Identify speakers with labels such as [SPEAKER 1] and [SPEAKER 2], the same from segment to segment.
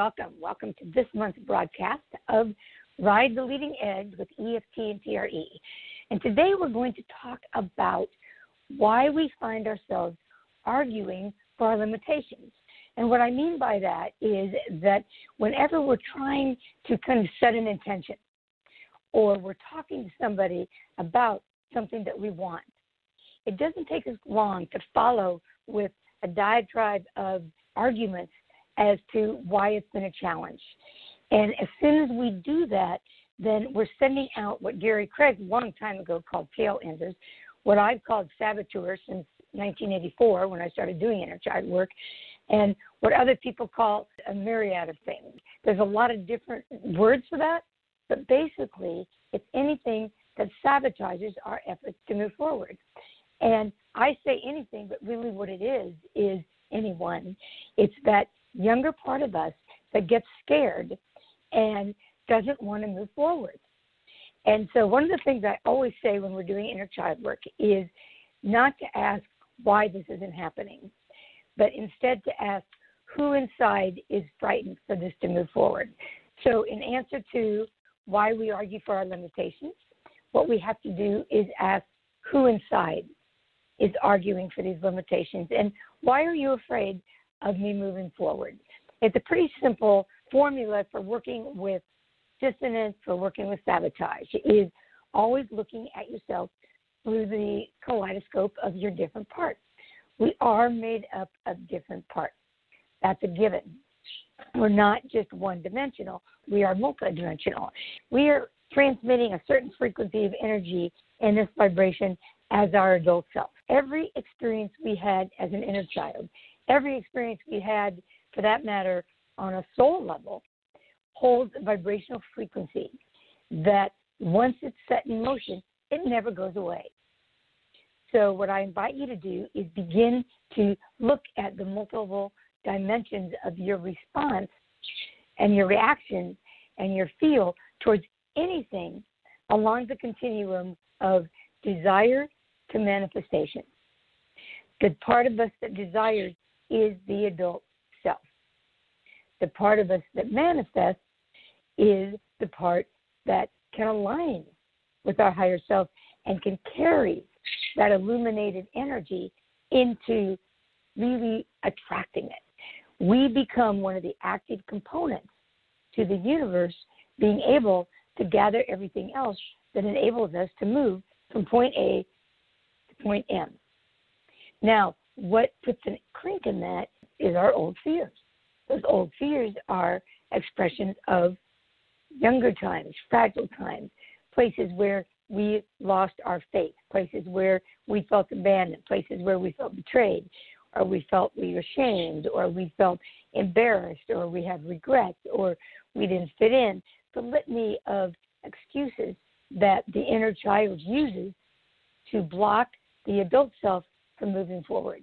[SPEAKER 1] Welcome. Welcome to this month's broadcast of Ride the Leading Edge with EFT and TRE. And today we're going to talk about why we find ourselves arguing for our limitations. And what I mean by that is that whenever we're trying to kind of set an intention or we're talking to somebody about something that we want, it doesn't take us long to follow with a diatribe of arguments as to why it's been a challenge. And as soon as we do that, then we're sending out what Gary Craig long time ago called tail enders, what I've called saboteurs since 1984 when I started doing inner child work, and what other people call a myriad of things. There's a lot of different words for that, but basically, it's anything that sabotages our efforts to move forward. And I say anything, but really what it is is anyone. It's that younger part of us that gets scared and doesn't want to move forward. And so, one of the things I always say when we're doing inner child work is not to ask why this isn't happening, but instead to ask who inside is frightened for this to move forward. So, in answer to why we argue for our limitations, what we have to do is ask who inside is arguing for these limitations and why are you afraid of me moving forward. It's a pretty simple formula for working with dissonance, for working with sabotage. is always looking at yourself through the kaleidoscope of your different parts. We are made up of different parts. That's a given. We're not just one dimensional, we are multidimensional. We are transmitting a certain frequency of energy in this vibration as our adult self. Every experience we had as an inner child every experience we had, for that matter, on a soul level, holds a vibrational frequency that once it's set in motion, it never goes away. So, what I invite you to do is begin to look at the multiple dimensions of your response and your reaction and your feel towards anything along the continuum of desire to manifestation. The part of us that desires is the adult self. The part of us that manifests is the part that can align with our higher self and can carry that illuminated energy into really attracting it. We become one of the active components to the universe being able to gather everything else that enables us to move from point A to point M. Now, what puts a crank in that is our old fears. Those old fears are expressions of younger times, fragile times, places where we lost our faith, places where we felt abandoned, places where we felt betrayed, or we felt we were shamed, or we felt embarrassed, or we had regrets, or we didn't fit in. The litany of excuses that the inner child uses to block the adult self from moving forward.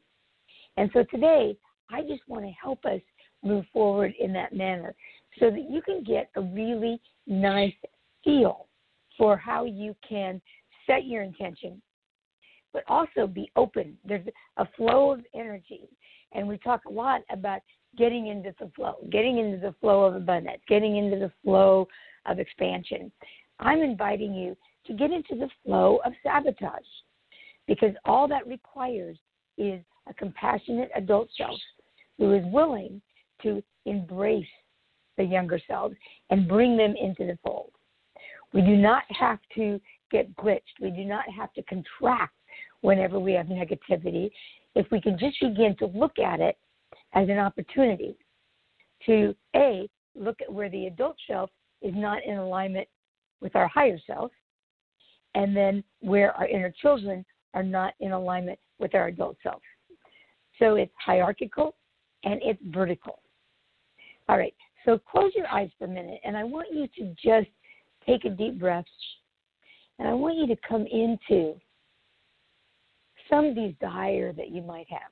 [SPEAKER 1] And so today, I just want to help us move forward in that manner so that you can get a really nice feel for how you can set your intention, but also be open. There's a flow of energy, and we talk a lot about getting into the flow, getting into the flow of abundance, getting into the flow of expansion. I'm inviting you to get into the flow of sabotage because all that requires is a compassionate adult self who is willing to embrace the younger selves and bring them into the fold. We do not have to get glitched. We do not have to contract whenever we have negativity. If we can just begin to look at it as an opportunity to A, look at where the adult self is not in alignment with our higher self, and then where our inner children are not in alignment with our adult self. So it's hierarchical and it's vertical. All right. So close your eyes for a minute, and I want you to just take a deep breath, and I want you to come into some of these desire that you might have,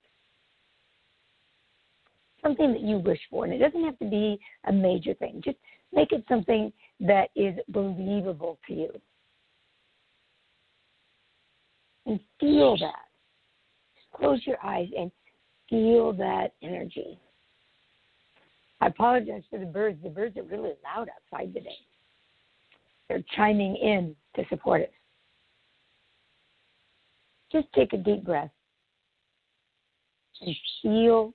[SPEAKER 1] something that you wish for, and it doesn't have to be a major thing. Just make it something that is believable to you, and feel that. Close your eyes and feel that energy. I apologize for the birds. The birds are really loud outside today. They're chiming in to support us. Just take a deep breath and feel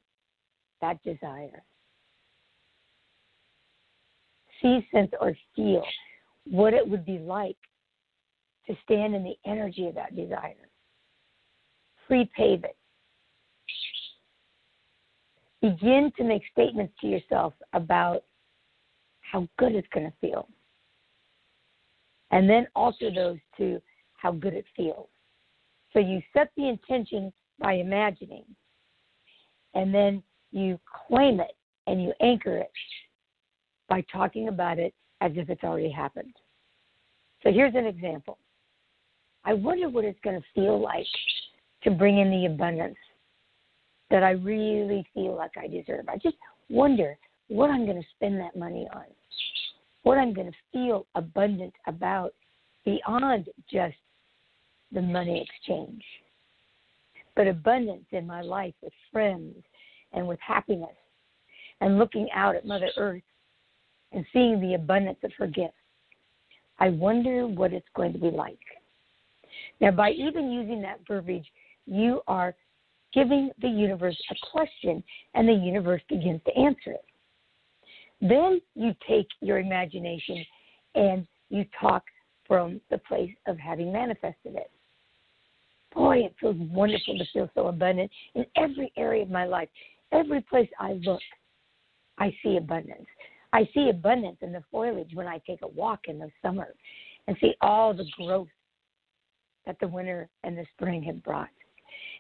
[SPEAKER 1] that desire. See, sense, or feel what it would be like to stand in the energy of that desire. Pre-pave it begin to make statements to yourself about how good it's going to feel. And then alter those to how good it feels. So you set the intention by imagining, and then you claim it and you anchor it by talking about it as if it's already happened. So here's an example. I wonder what it's going to feel like to bring in the abundance that I really feel like I deserve. I just wonder what I'm going to spend that money on, what I'm going to feel abundant about beyond just the money exchange, but abundance in my life with friends and with happiness and looking out at Mother Earth and seeing the abundance of her gifts. I wonder what it's going to be like. Now, by even using that verbiage, you are giving the universe a question, and the universe begins to answer it. Then you take your imagination and you talk from the place of having manifested it. Boy, it feels wonderful to feel so abundant in every area of my life. Every place I look, I see abundance. I see abundance in the foliage when I take a walk in the summer and see all the growth that the winter and the spring have brought.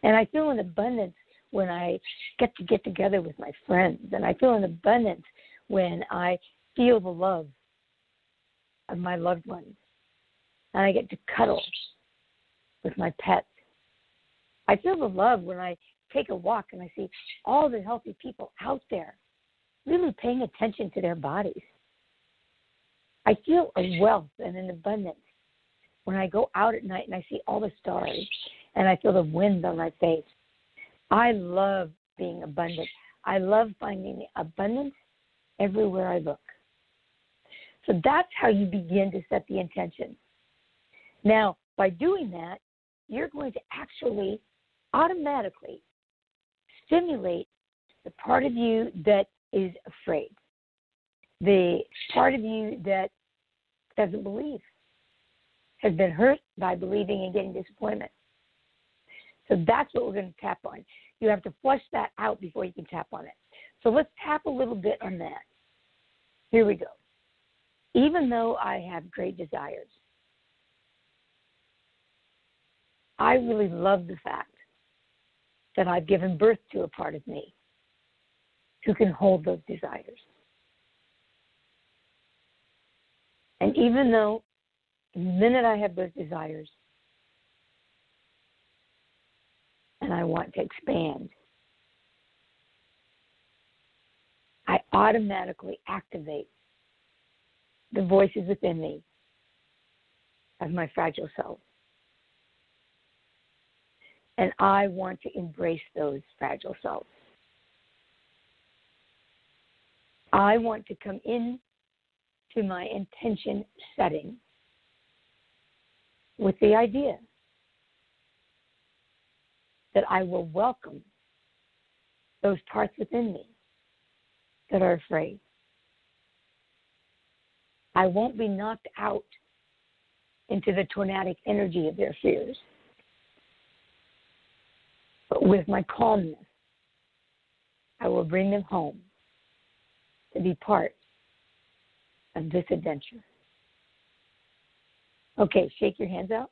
[SPEAKER 1] And I feel an abundance when I get to get together with my friends. And I feel an abundance when I feel the love of my loved ones. And I get to cuddle with my pets. I feel the love when I take a walk and I see all the healthy people out there really paying attention to their bodies. I feel a wealth and an abundance when I go out at night and I see all the stars and I feel the wind on my face. I love being abundant. I love finding abundance everywhere I look. So that's how you begin to set the intention. Now, by doing that, you're going to actually automatically stimulate the part of you that is afraid, the part of you that doesn't believe, has been hurt by believing and getting disappointment. So that's what we're going to tap on. You have to flush that out before you can tap on it. So let's tap a little bit on that. Here we go. Even though I have great desires, I really love the fact that I've given birth to a part of me who can hold those desires. And even though the minute I have those desires, and I want to expand, I automatically activate the voices within me of my fragile self. And I want to embrace those fragile selves. I want to come in to my intention setting with the idea that I will welcome those parts within me that are afraid. I won't be knocked out into the tornadic energy of their fears. But with my calmness, I will bring them home to be part of this adventure. Okay, shake your hands out.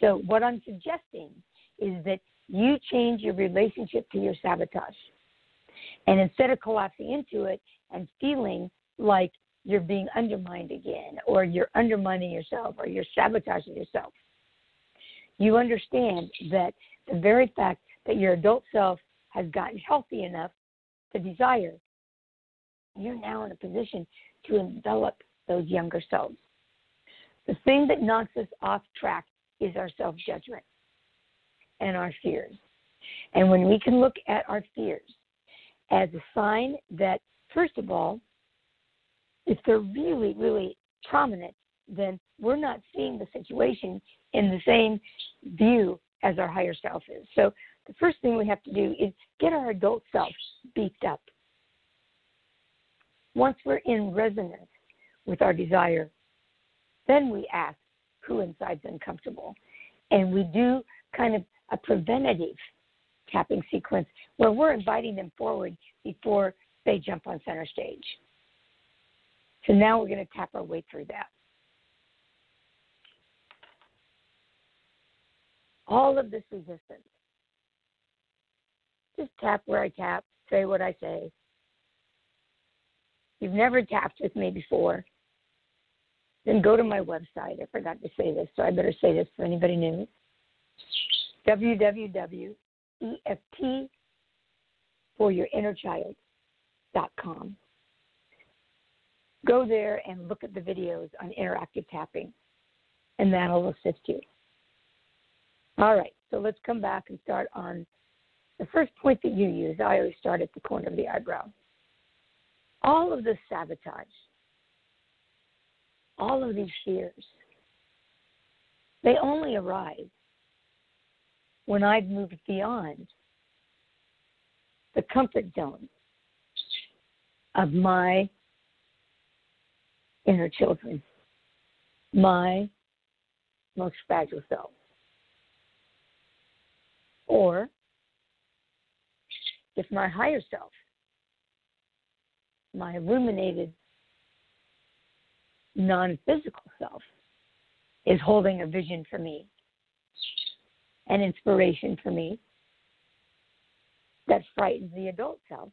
[SPEAKER 1] So, what I'm suggesting is that you change your relationship to your sabotage. And instead of collapsing into it and feeling like you're being undermined again, or you're undermining yourself, or you're sabotaging yourself, you understand that the very fact that your adult self has gotten healthy enough to desire, you're now in a position to envelop those younger selves. The thing that knocks us off track is our self judgment and our fears. And when we can look at our fears as a sign that, first of all, if they're really, really prominent, then we're not seeing the situation in the same view as our higher self is. So the first thing we have to do is get our adult self beefed up. Once we're in resonance with our desire, then we ask who inside's uncomfortable. And we do kind of a preventative tapping sequence where we're inviting them forward before they jump on center stage. So now we're going to tap our way through that. All of this resistance. Just tap where I tap, say what I say. You've never tapped with me before, then go to my website. I forgot to say this, so I better say this for anybody new www.EFT Go there and look at the videos on interactive tapping, and that'll assist you. All right, so let's come back and start on the first point that you use. I always start at the corner of the eyebrow. All of the sabotage, all of these fears, they only arise when I've moved beyond the comfort zone of my inner children, my most fragile self. Or if my higher self, my illuminated non physical self, is holding a vision for me an inspiration for me that frightens the adult self.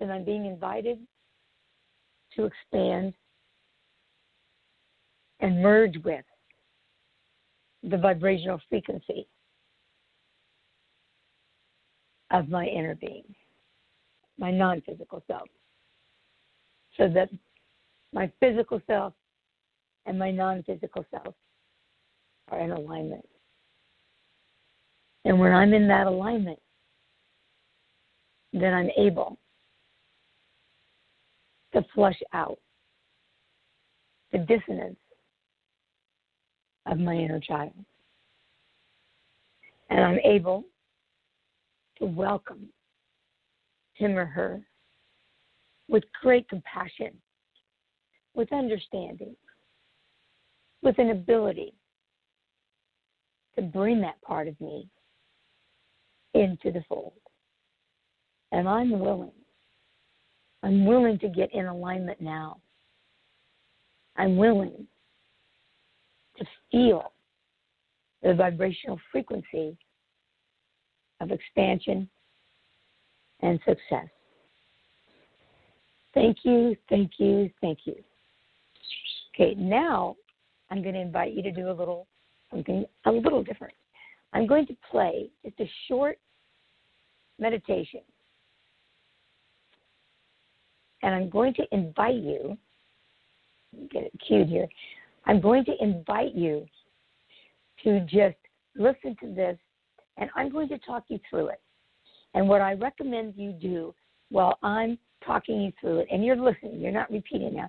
[SPEAKER 1] And I'm being invited to expand and merge with the vibrational frequency of my inner being, my non physical self. So that my physical self and my non physical self are in alignment. And when I'm in that alignment, then I'm able to flush out the dissonance of my inner child. And I'm able to welcome him or her with great compassion, with understanding, with an ability to bring that part of me into the fold. And I'm willing. I'm willing to get in alignment now. I'm willing to feel the vibrational frequency of expansion and success. Thank you, thank you, thank you. Okay, now I'm going to invite you to do a little something a little different. I'm going to play just a short meditation. And I'm going to invite you, get it cued here. I'm going to invite you to just listen to this, and I'm going to talk you through it. And what I recommend you do while I'm talking you through it, and you're listening, you're not repeating now,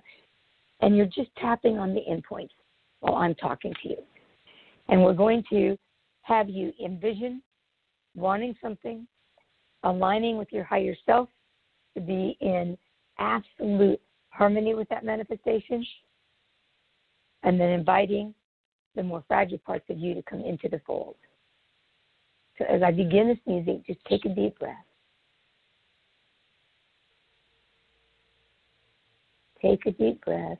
[SPEAKER 1] and you're just tapping on the endpoints while I'm talking to you. And we're going to have you envision wanting something, aligning with your higher self to be in absolute harmony with that manifestation, and then inviting the more fragile parts of you to come into the fold. So as I begin this music, just take a deep breath. Take a deep breath.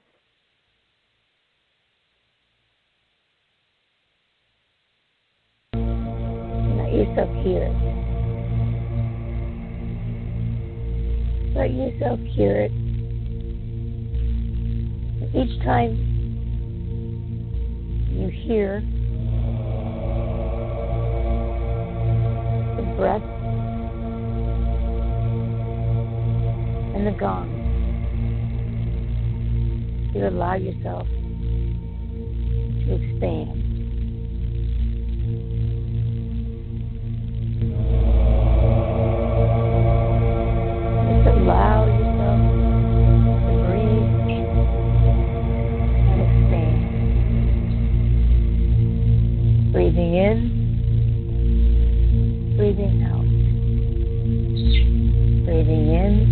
[SPEAKER 1] use of But Let yourself so it. Each time you hear the breath and the gong, you allow yourself to expand. breathing in, breathing out, breathing in,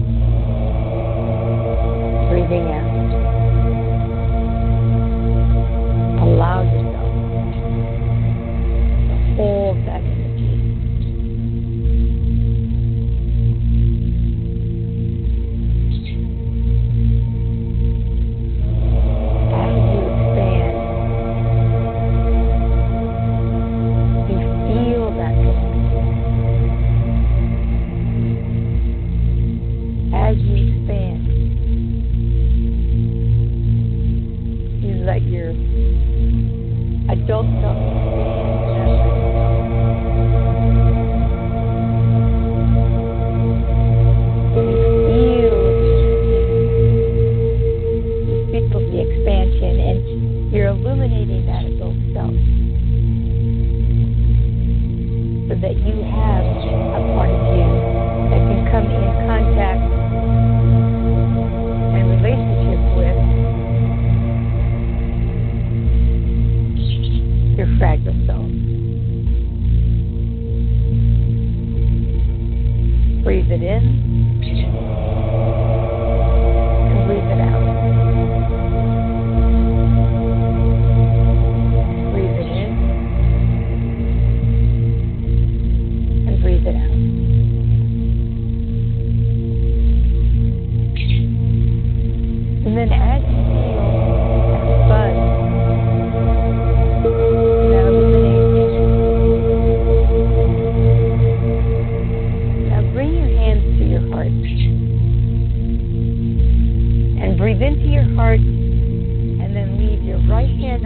[SPEAKER 1] fragile stone.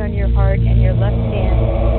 [SPEAKER 1] on your heart and your left hand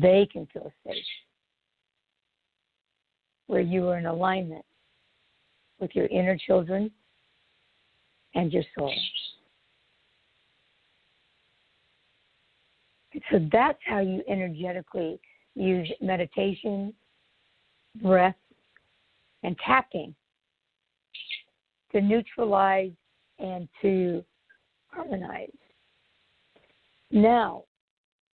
[SPEAKER 1] they can feel safe. Where you are in alignment with your inner children and your soul. So that's how you energetically use meditation, breath, and tapping to neutralize and to harmonize. Now,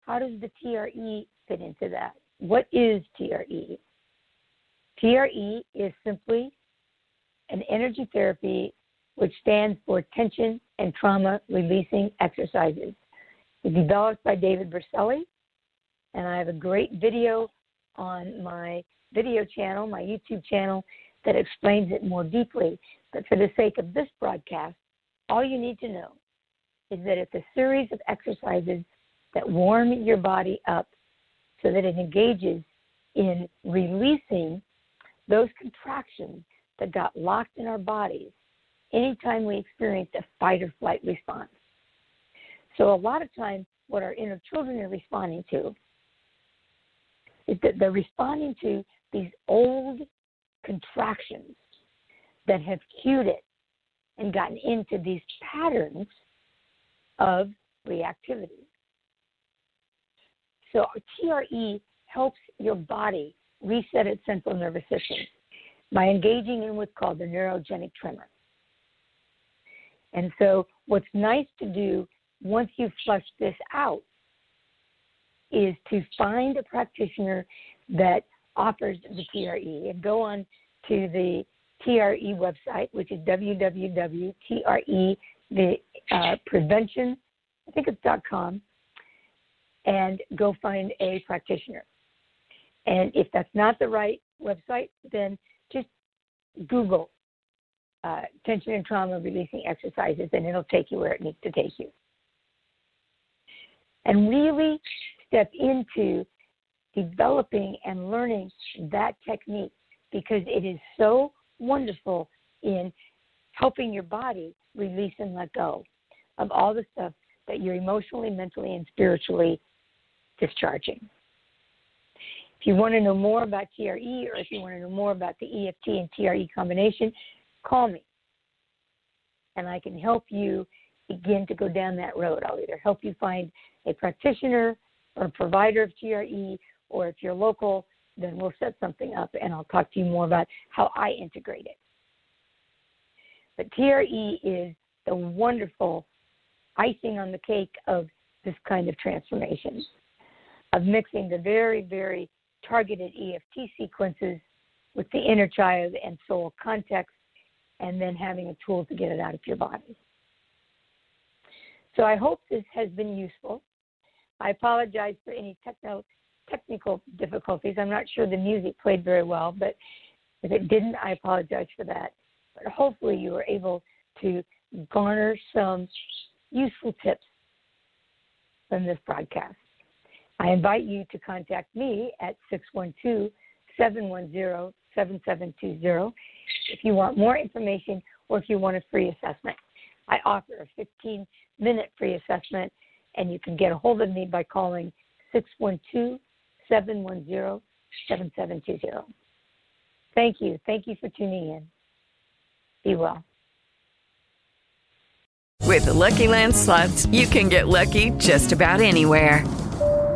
[SPEAKER 1] how does the TRE fit into that? What is TRE? TRE is simply an energy therapy which stands for tension and trauma releasing exercises. It's developed by David Berceli, and I have a great video on my video channel, my YouTube channel, that explains it more deeply. But for the sake of this broadcast, all you need to know is that it's a series of exercises that warm your body up so that it engages in releasing those contractions that got locked in our bodies anytime we experienced a fight or flight response. So, a lot of times, what our inner children are responding to is that they're responding to these old contractions that have cued it and gotten into these patterns of reactivity. So TRE helps your body reset its central nervous system by engaging in what's called the neurogenic tremor. And so, what's nice to do once you've flushed this out is to find a practitioner that offers the TRE and go on to the TRE website, which is www.tre the uh, prevention, I think it's .com, and go find a practitioner. And if that's not the right website, then just Google uh, tension and trauma releasing exercises, and it'll take you where it needs to take you. And really step into developing and learning that technique because it is so wonderful in helping your body release and let go of all the stuff that you're emotionally, mentally, and spiritually discharging. If you want to know more about TRE or if you want to know more about the EFT and TRE combination, call me and I can help you begin to go down that road. I'll either help you find a practitioner or a provider of TRE, or if you're local, then we'll set something up and I'll talk to you more about how I integrate it. But TRE is the wonderful icing on the cake of this kind of transformation, of mixing the very, very targeted EFT sequences with the inner child and soul context, and then having a tool to get it out of your body. So I hope this has been useful. I apologize for any techno, technical difficulties. I'm not sure the music played very well, but if it didn't, I apologize for that. But hopefully, you were able to garner some useful tips from this broadcast. I invite you to contact me at 612 710 7720 if you want more information or if you want a free assessment. I offer a 15 minute free assessment, and you can get a hold of me by calling 612 710 7720. Thank you. Thank you for tuning in. Be well.
[SPEAKER 2] With the Lucky Land slots, you can get lucky just about anywhere.